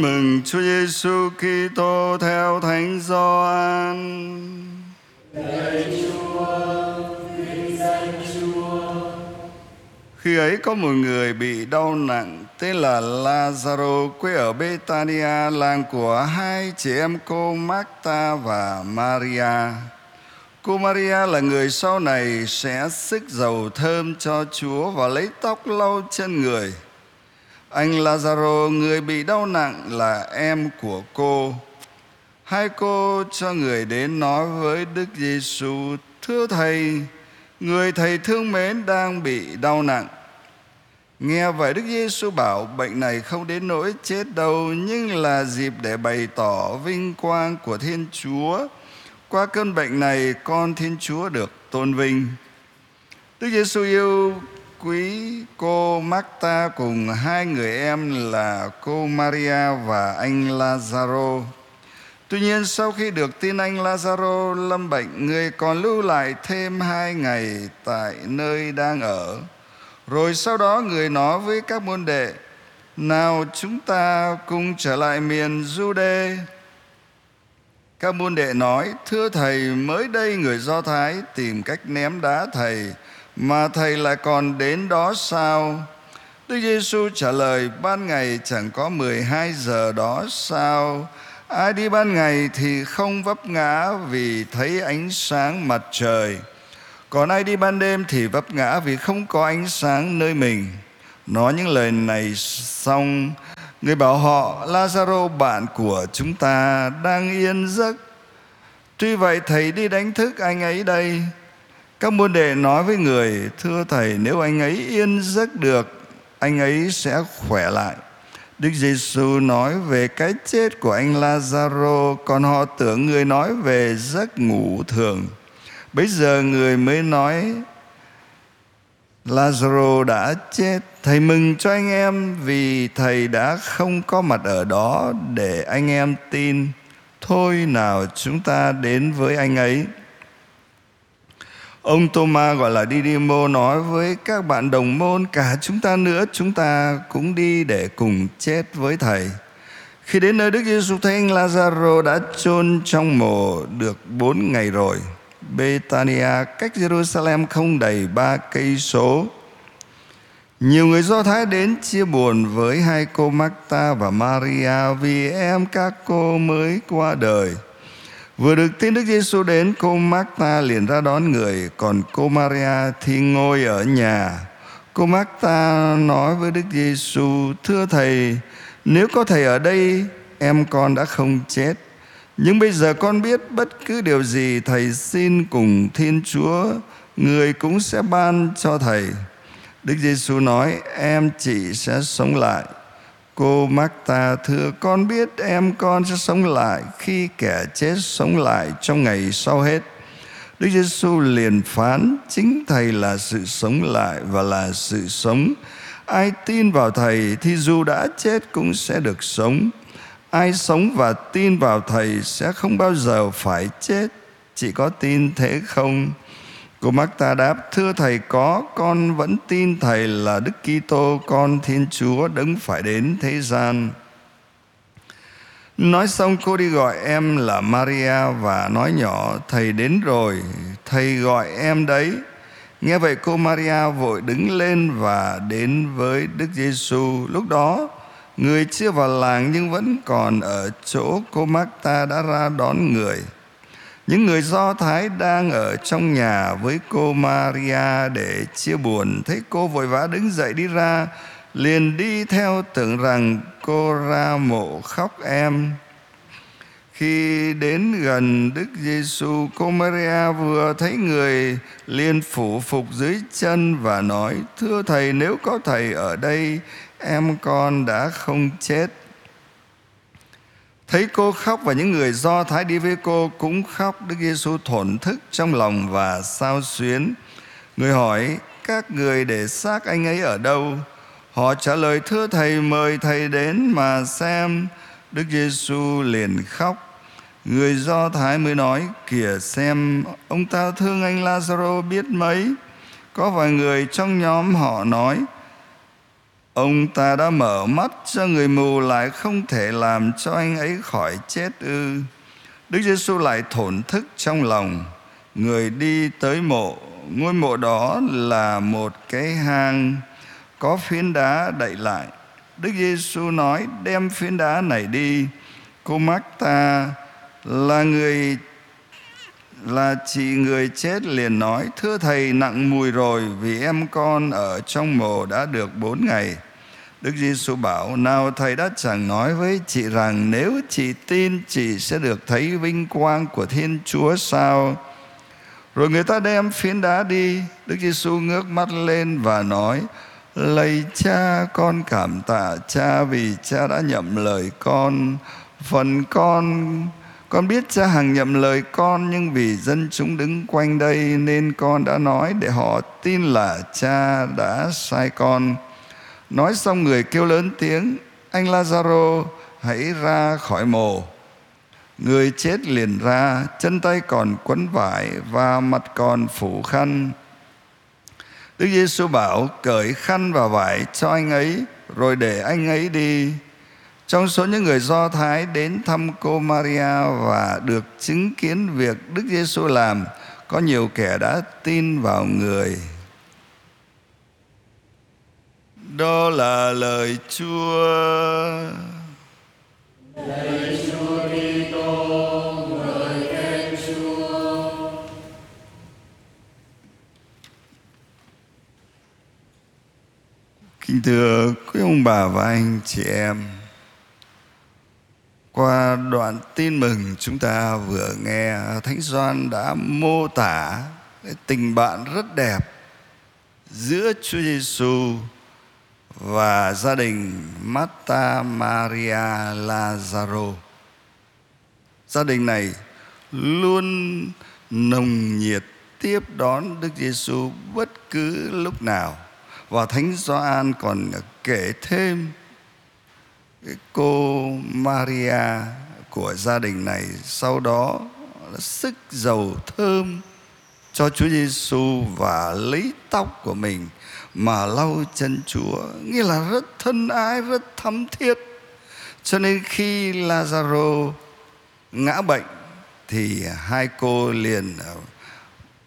Tin mừng Chúa Giêsu Kitô theo Thánh Gioan. Khi ấy có một người bị đau nặng tên là Lazaro quê ở Betania làng của hai chị em cô Marta và Maria. Cô Maria là người sau này sẽ sức dầu thơm cho Chúa và lấy tóc lau chân người. Anh Lazaro, người bị đau nặng là em của cô. Hai cô cho người đến nói với Đức Giêsu: "Thưa thầy, người thầy thương mến đang bị đau nặng." Nghe vậy Đức Giêsu bảo bệnh này không đến nỗi chết đâu nhưng là dịp để bày tỏ vinh quang của Thiên Chúa. Qua cơn bệnh này con Thiên Chúa được tôn vinh. Đức Giêsu yêu quý cô Marta cùng hai người em là cô Maria và anh Lazaro. Tuy nhiên sau khi được tin anh Lazaro lâm bệnh, người còn lưu lại thêm hai ngày tại nơi đang ở. Rồi sau đó người nói với các môn đệ, nào chúng ta cùng trở lại miền Jude. Các môn đệ nói, thưa thầy, mới đây người Do Thái tìm cách ném đá thầy, mà thầy lại còn đến đó sao? Đức Giêsu trả lời, ban ngày chẳng có 12 giờ đó sao? Ai đi ban ngày thì không vấp ngã vì thấy ánh sáng mặt trời. Còn ai đi ban đêm thì vấp ngã vì không có ánh sáng nơi mình. Nói những lời này xong, người bảo họ Lazaro bạn của chúng ta đang yên giấc. Tuy vậy thầy đi đánh thức anh ấy đây. Các môn đệ nói với người, thưa thầy nếu anh ấy yên giấc được, anh ấy sẽ khỏe lại. Đức Giêsu nói về cái chết của anh Lazaro, còn họ tưởng người nói về giấc ngủ thường. Bây giờ người mới nói Lazaro đã chết. Thầy mừng cho anh em vì thầy đã không có mặt ở đó để anh em tin. Thôi nào chúng ta đến với anh ấy. Ông Thomas gọi là Didimo nói với các bạn đồng môn, cả chúng ta nữa, chúng ta cũng đi để cùng chết với thầy. Khi đến nơi Đức Giêsu thấy anh Lazaro đã chôn trong mồ được bốn ngày rồi. Betania cách Jerusalem không đầy ba cây số. Nhiều người Do Thái đến chia buồn với hai cô Marta và Maria vì em các cô mới qua đời. Vừa được tin Đức Giêsu đến, cô Marta liền ra đón người, còn cô Maria thì ngồi ở nhà. Cô Marta nói với Đức Giêsu: "Thưa thầy, nếu có thầy ở đây, em con đã không chết." Nhưng bây giờ con biết bất cứ điều gì thầy xin cùng Thiên Chúa, người cũng sẽ ban cho thầy. Đức Giêsu nói, em chị sẽ sống lại. Cô Marta thưa, con biết em con sẽ sống lại khi kẻ chết sống lại trong ngày sau hết. Đức Giêsu liền phán, chính thầy là sự sống lại và là sự sống. Ai tin vào thầy thì dù đã chết cũng sẽ được sống ai sống và tin vào thầy sẽ không bao giờ phải chết chỉ có tin thế không cô Marta đáp, thưa thầy, có, con vẫn tin thầy là Đức Kitô, con Thiên Chúa đấng phải đến thế gian. Nói xong, cô đi gọi em là Maria và nói nhỏ, thầy đến rồi. Thầy gọi em đấy. Nghe vậy, cô Maria vội đứng lên và đến với Đức Giêsu lúc đó, Người chưa vào làng nhưng vẫn còn ở chỗ cô Marta đã ra đón người. Những người Do Thái đang ở trong nhà với cô Maria để chia buồn. Thấy cô vội vã đứng dậy đi ra, liền đi theo tưởng rằng cô ra mộ khóc em. Khi đến gần Đức Giêsu, cô Maria vừa thấy người liền phủ phục dưới chân và nói: "Thưa thầy, nếu có thầy ở đây, em con đã không chết thấy cô khóc và những người do thái đi với cô cũng khóc, đức giêsu thổn thức trong lòng và sao xuyến. Người hỏi, các người để xác anh ấy ở đâu? Họ trả lời, thưa thầy, mời thầy đến mà xem. Đức giêsu liền khóc. Người do thái mới nói, kìa xem, ông ta thương anh lazaro biết mấy. Có vài người trong nhóm họ nói Ông ta đã mở mắt cho người mù lại không thể làm cho anh ấy khỏi chết ư. Đức Giêsu lại thổn thức trong lòng. Người đi tới mộ, ngôi mộ đó là một cái hang có phiến đá đậy lại. Đức Giêsu nói đem phiến đá này đi. Cô Marta là người là chị người chết liền nói, thưa thầy, nặng mùi rồi vì em con ở trong mồ đã được bốn ngày. Đức Giêsu bảo, nào thầy đã chẳng nói với chị rằng nếu chị tin, chị sẽ được thấy vinh quang của Thiên Chúa sao? Rồi người ta đem phiến đá đi. Đức Giêsu ngước mắt lên và nói, lạy cha, con cảm tạ cha vì cha đã nhậm lời con. Phần con con biết cha hằng nhậm lời con nhưng vì dân chúng đứng quanh đây nên con đã nói để họ tin là cha đã sai con. Nói xong người kêu lớn tiếng, anh Lazaro hãy ra khỏi mồ. Người chết liền ra, chân tay còn quấn vải và mặt còn phủ khăn. Đức Giêsu bảo cởi khăn và vải cho anh ấy rồi để anh ấy đi. Trong số những người Do Thái đến thăm cô Maria và được chứng kiến việc Đức Giêsu làm, có nhiều kẻ đã tin vào người. Đó là lời Chúa. Lời Chúa Kitô, ngợi khen Chúa. Kính thưa quý ông bà và anh chị em, qua đoạn tin mừng, chúng ta vừa nghe Thánh Doan đã mô tả cái tình bạn rất đẹp giữa Chúa Giêsu và gia đình Marta Maria Lazaro. Gia đình này luôn nồng nhiệt tiếp đón Đức Giêsu bất cứ lúc nào. Và Thánh Gioan còn kể thêm cô Maria của gia đình này sau đó là sức dầu thơm cho Chúa Giêsu và lấy tóc của mình mà lau chân Chúa, nghĩa là rất thân ái, rất thắm thiết. Cho nên khi Lazaro ngã bệnh thì hai cô liền ờ,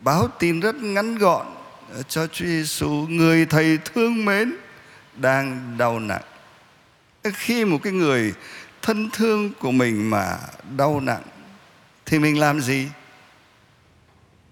báo tin rất ngắn gọn cho Chúa Giêsu người thầy thương mến đang đau nặng khi một cái người thân thương của mình mà đau nặng, thì mình làm gì?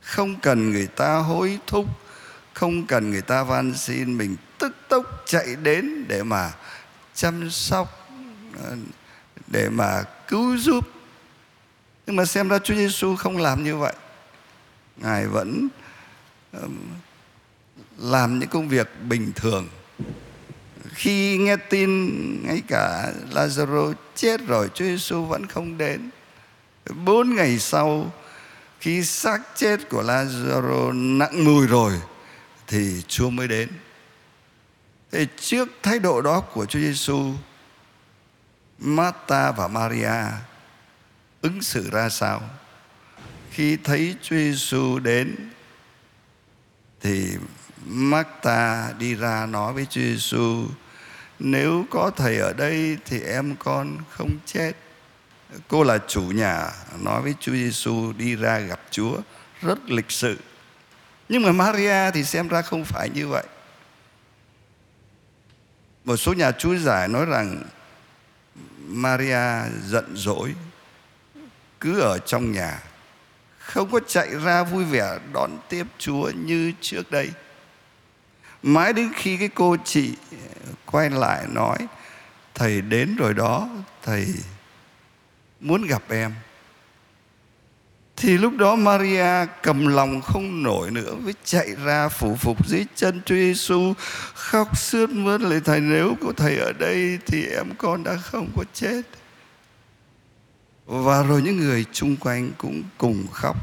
Không cần người ta hối thúc, không cần người ta van xin, mình tức tốc chạy đến để mà chăm sóc, để mà cứu giúp. Nhưng mà xem ra Chúa Giêsu không làm như vậy. Ngài vẫn làm những công việc bình thường khi nghe tin ngay cả Lazaro chết rồi, Chúa Giêsu vẫn không đến. Bốn ngày sau, khi xác chết của Lazaro nặng mùi rồi, thì Chúa mới đến. Thì trước thái độ đó của Chúa Giêsu Marta và Maria ứng xử ra sao? Khi thấy Chúa Giêsu đến, thì Marta đi ra nói với Chúa Giêsu nếu có thầy ở đây thì em con không chết. Cô là chủ nhà, nói với Chúa Giêsu đi ra gặp Chúa, rất lịch sự. Nhưng mà Maria thì xem ra không phải như vậy. Một số nhà chú giải nói rằng Maria giận dỗi, cứ ở trong nhà, không có chạy ra vui vẻ đón tiếp Chúa như trước đây mãi đến khi cái cô chị ờ, quay lại nói, thầy đến rồi đó, thầy muốn gặp em. Thì lúc đó Maria cầm lòng không nổi nữa với chạy ra phủ phục dưới chân Chúa Giêsu khóc sướt mướt lời, thầy, nếu có thầy ở đây thì em con đã không có chết. Và rồi những người chung quanh cũng cùng khóc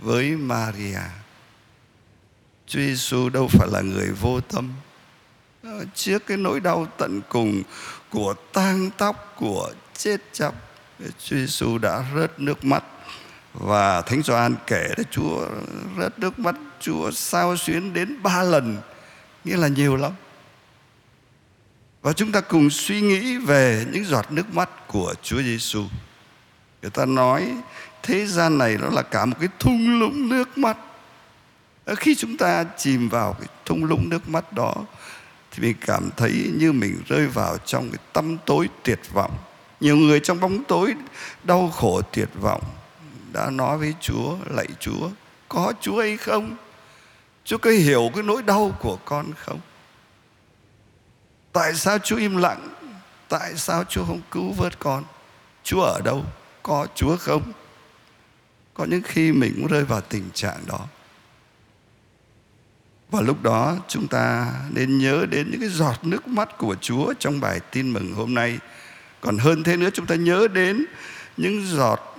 với Maria. Chúa Giêsu đâu phải là người vô tâm ờ, trước cái nỗi đau tận cùng của tang tóc, của chết chóc Chúa Giêsu đã rớt nước mắt và Thánh Gioan kể là Chúa rớt nước mắt, Chúa sao xuyến đến ba lần, nghĩa là nhiều lắm Và chúng ta cùng suy nghĩ về những giọt nước mắt của Chúa Giêsu. Người ta nói thế gian này nó là cả một cái thung lũng nước mắt. Ờ, khi chúng ta chìm vào cái thung lũng nước mắt đó thì mình cảm thấy như mình rơi vào trong cái tâm tối tuyệt vọng. Nhiều người trong bóng tối đau khổ tuyệt vọng đã nói với Chúa, lạy Chúa, có Chúa hay không? Chúa có hiểu cái nỗi đau của con không? Tại sao Chúa im lặng? Tại sao Chúa không cứu vớt con? Chúa ở đâu? Có Chúa không? Có những khi mình cũng rơi vào tình trạng đó. Và lúc đó chúng ta nên nhớ đến những cái giọt nước mắt của Chúa trong bài tin mừng hôm nay. Còn hơn thế nữa chúng ta nhớ đến những giọt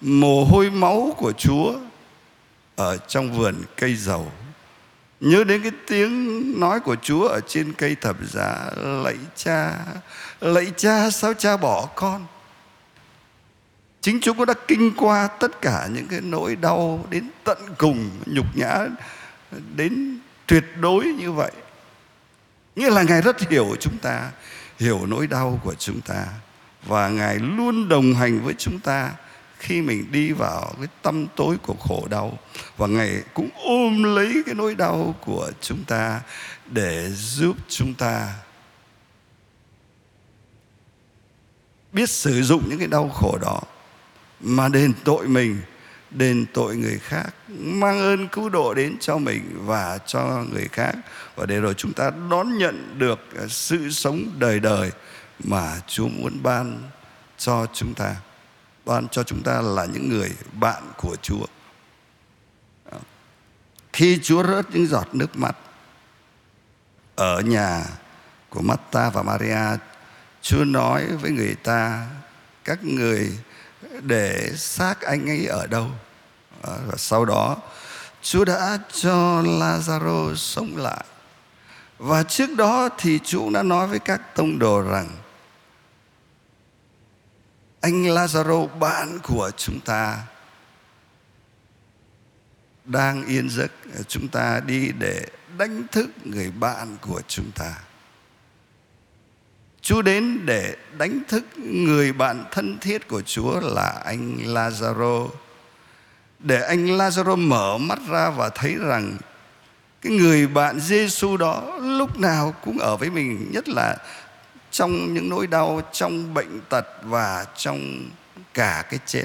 mồ hôi máu của Chúa ở trong vườn cây dầu Nhớ đến cái tiếng nói của Chúa ở trên cây thập giá Lạy cha, lạy cha sao cha bỏ con Chính Chúa cũng đã kinh qua tất cả những cái nỗi đau đến tận cùng Nhục nhã đến tuyệt đối như vậy. Nghĩa là Ngài rất hiểu chúng ta, Hiểu nỗi đau của chúng ta, Và Ngài luôn đồng hành với chúng ta khi mình đi vào cái tâm tối của khổ đau. Và ngài cũng ôm lấy cái nỗi đau của chúng ta để giúp chúng ta biết sử dụng những cái đau khổ đó mà đền tội mình đền tội người khác mang ơn cứu độ đến cho mình và cho người khác và để rồi chúng ta đón nhận được à, sự sống đời đời mà Chúa muốn ban cho chúng ta ban cho chúng ta là những người bạn của Chúa. À, khi Chúa rớt những giọt nước mắt ở nhà của Marta và Maria, Chúa nói với người ta các người để xác anh ấy ở đâu. À, và sau đó, Chúa đã cho Lazaro sống lại. Và trước đó thì Chúa đã nói với các tông đồ rằng, anh Lazaro, bạn của chúng ta đang yên giấc chúng ta đi để đánh thức người bạn của chúng ta Chúa đến để đánh thức người bạn thân thiết của Chúa là anh Lazaro. Để anh Lazaro mở mắt ra và thấy rằng cái người bạn Giêsu đó lúc nào cũng ở với mình, nhất là trong những nỗi đau, trong bệnh tật và trong cả cái chết.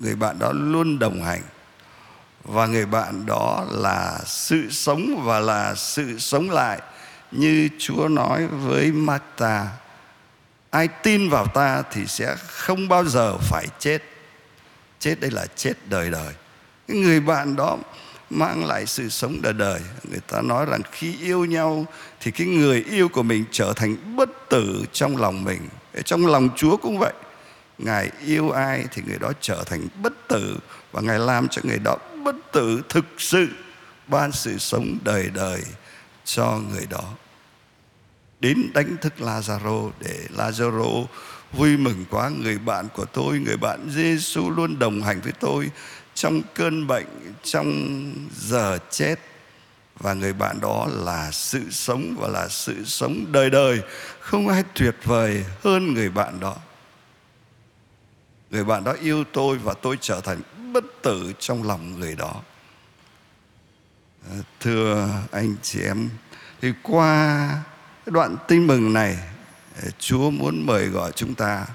Người bạn đó luôn đồng hành và người bạn đó là sự sống và là sự sống lại như Chúa nói với Marta ai tin vào ta thì sẽ không bao giờ phải chết. Chết đây là chết đời đời. Cái người bạn đó mang lại sự sống đời đời. Người ta nói rằng khi yêu nhau thì cái người yêu của mình trở thành bất tử trong lòng mình. Trong lòng chúa cũng vậy. Ngài yêu ai thì người đó trở thành bất tử và ngài làm cho người đó bất tử thực sự, ban sự sống đời đời cho người đó. Đến đánh thức Lazaro để Lazaro vui mừng quá, người bạn của tôi, người bạn Giêsu luôn đồng hành với tôi trong cơn bệnh, trong giờ chết. Và người bạn đó là sự sống và là sự sống đời đời, không ai tuyệt vời hơn người bạn đó. Người bạn đó yêu tôi và tôi trở thành bất tử trong lòng người đó. Ờ, thưa anh chị em thì qua đoạn tin mừng này ờ, chúa muốn mời gọi chúng ta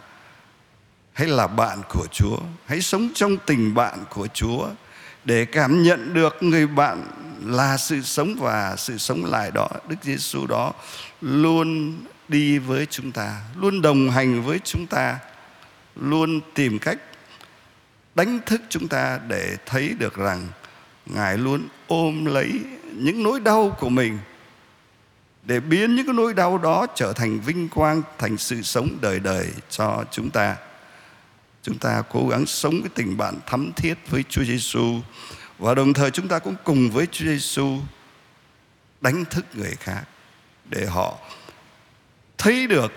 hãy là bạn của Chúa, hãy sống trong tình bạn của Chúa để cảm nhận được người bạn là sự sống và sự sống lại đó. Đức Giêsu đó luôn đi với chúng ta, luôn đồng hành với chúng ta, luôn tìm cách đánh thức chúng ta để thấy được rằng Ngài luôn ôm lấy những nỗi đau của mình để biến những cái nỗi đau đó trở thành vinh quang, thành sự sống đời đời cho chúng ta. Chúng ta cố gắng sống cái tình bạn thắm thiết với Chúa Giêsu và đồng thời chúng ta cũng cùng với Chúa Giêsu đánh thức người khác để họ thấy được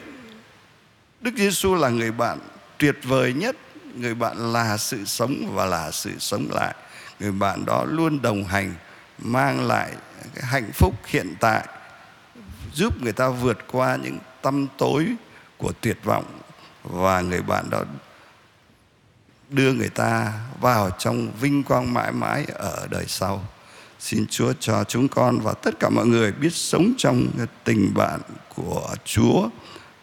Đức Giêsu là người bạn tuyệt vời nhất, người bạn là sự sống và là sự sống lại. Người bạn đó luôn đồng hành mang lại cái hạnh phúc hiện tại giúp người ta vượt qua những tâm tối của tuyệt vọng và người bạn đó đưa người ta vào trong vinh quang mãi mãi ở đời sau. Xin Chúa cho chúng con và tất cả mọi người biết sống trong tình bạn của Chúa,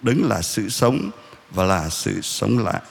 đứng là sự sống và là sự sống lại.